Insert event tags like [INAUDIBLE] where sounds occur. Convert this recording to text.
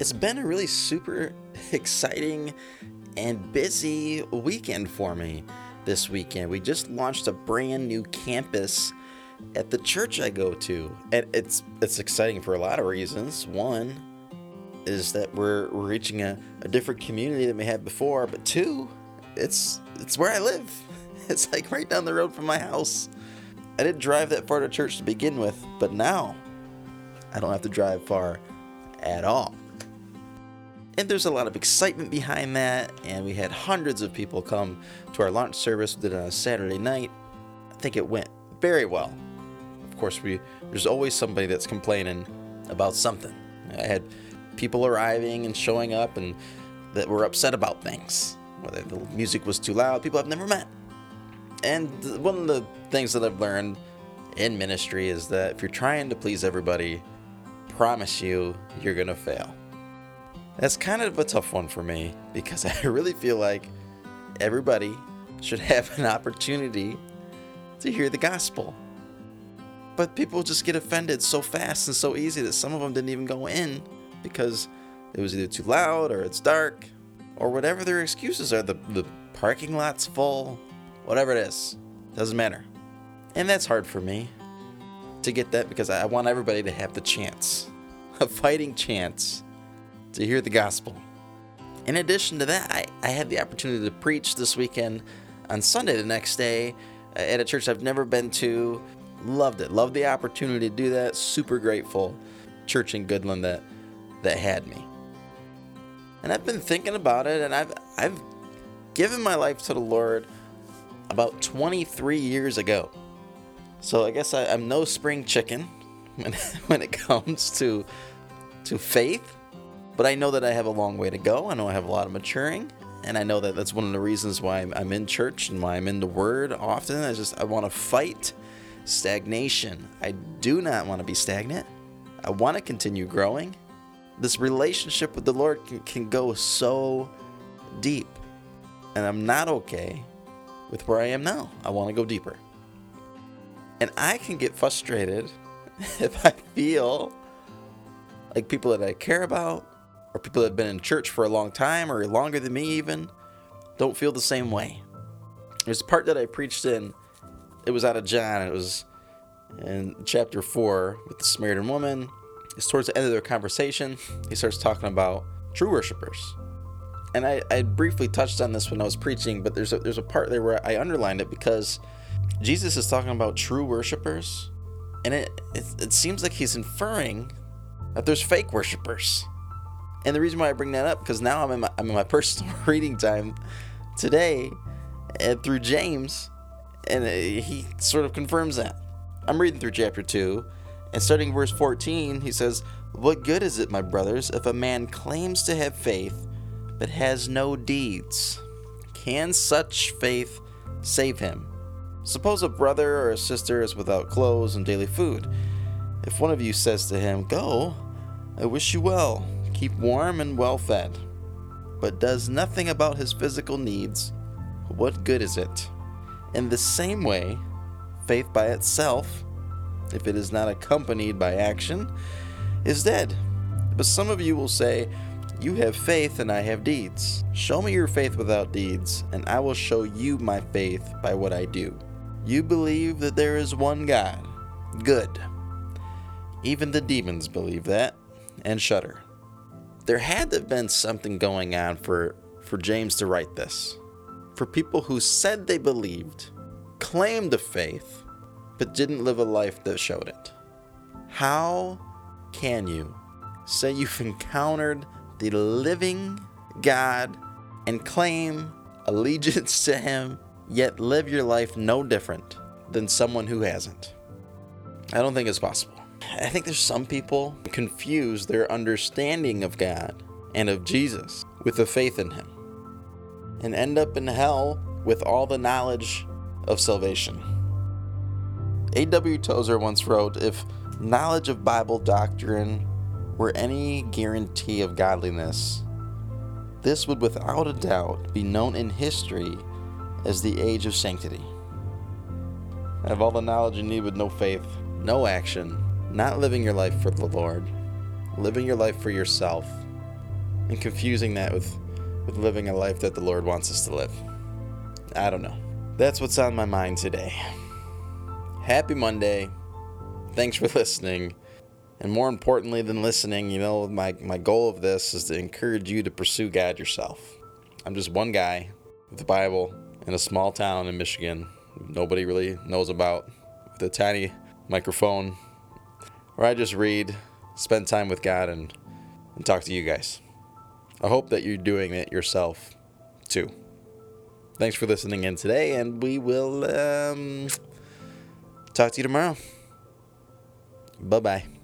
it's been a really super [LAUGHS] exciting and busy weekend for me this weekend. We just launched a brand new campus at the church I go to. And it's it's exciting for a lot of reasons. One is that we're, reaching a, a different community than we had before, but two, it's it's where I live. [LAUGHS] It's like right down the road from my house. I didn't drive that far to church to begin with, but now I don't have to drive far at all. And there's a lot of excitement behind that, and we had hundreds of people come to our launch service. We did on a Saturday night. I think it went very well. Of course, we there's always somebody that's complaining about something. I had people arriving and showing up and that were upset about things. Whether the music was too loud, people I've never met. And one of the things that I've learned in ministry is that if you're trying to please everybody, promise you you're gonna fail. That's kind of a tough one for me because [LAUGHS] I really feel like everybody should have an opportunity to hear the gospel. But people just get offended so fast and so easy that some of them didn't even go in because it was either too loud or it's dark or whatever their excuses are. The, the parking lot's full, whatever it is, doesn't matter. And that's hard for me to get that because I want everybody to have the chance, a fighting chance to hear the gospel. In addition to that, I, I had the opportunity to preach this weekend on Sunday the next day uh, at a church I've never been to. Loved it. Loved the opportunity to do that. Super grateful. Church in Goodland that that had me. And I've been thinking about it and I've I've given my life to the Lord about 23 years ago. So I guess I, am no spring chicken [LAUGHS] when, when it comes to to faith but I know that I have a long way to go. I know I have a lot of maturing. And I know that that's one of the reasons why I'm in church and why I'm in the Word often. I just, I want to fight stagnation. I do not want to be stagnant. I want to continue growing. This relationship with the Lord can, can go so deep. And I'm not okay with where I am now. I want to go deeper. And I can get frustrated [LAUGHS] if I feel like people that I care about or people that have been in church for a long time or longer than me even don't feel the same way. There's a part that I preached in, it was out of John, it was in chapter 4 with the Samaritan woman. It's towards the end of their conversation. He starts talking about true worshipers. And I, I briefly touched on this when I was preaching, but there's a, there's a part there where I underlined it because Jesus is talking about true worshipers, and it, it, it seems like he's inferring that there's fake worshipers. And the reason why I bring that up because now I'm in my I'm in my personal [LAUGHS] reading time today, and through James, and uh, he sort of confirms that. I'm reading through chapter two, and starting verse 14, he says, "What good is it, my brothers, if a man claims to have faith but has no deeds? Can such faith save him? Suppose a brother or a sister is without clothes and daily food. If one of you says to him, Go, I wish you well." Keep warm and well fed, but does nothing about his physical needs, what good is it? In the same way, faith by itself, if it is not accompanied by action, is dead. But some of you will say, You have faith and I have deeds. Show me your faith without deeds, and I will show you my faith by what I do. You believe that there is one God. Good. Even the demons believe that and shudder there had to have been something going on for, for James to write this. For people who said they believed, claimed a faith, but didn't live a life that showed it. How can you say you've [LAUGHS] encountered the living God and claim allegiance to Him, yet live your life no different than someone who hasn't? I don't think it's possible. I think there's some people confuse their understanding of God and of Jesus with the faith in Him and end up in hell with all the knowledge of salvation. A.W. Tozer once wrote If knowledge of Bible doctrine were any guarantee of godliness, this would without a doubt be known in history as the age of sanctity. Have all the knowledge you need with no faith, no action, not living your life for the Lord, living your life for yourself, and confusing that with with living a life that the Lord wants us to live. I don't know. That's what's on my mind today. Happy Monday. Thanks for [LAUGHS] listening. And more importantly than listening, you know, my, my goal of this is to encourage you to pursue God yourself. I'm just one guy with the Bible in a small town in Michigan nobody really knows about with a tiny microphone where I just read, spend time with God, and, and talk to you guys. I hope that you're doing it yourself too. Thanks for listening in today, and we will um, talk to you tomorrow. Bye bye.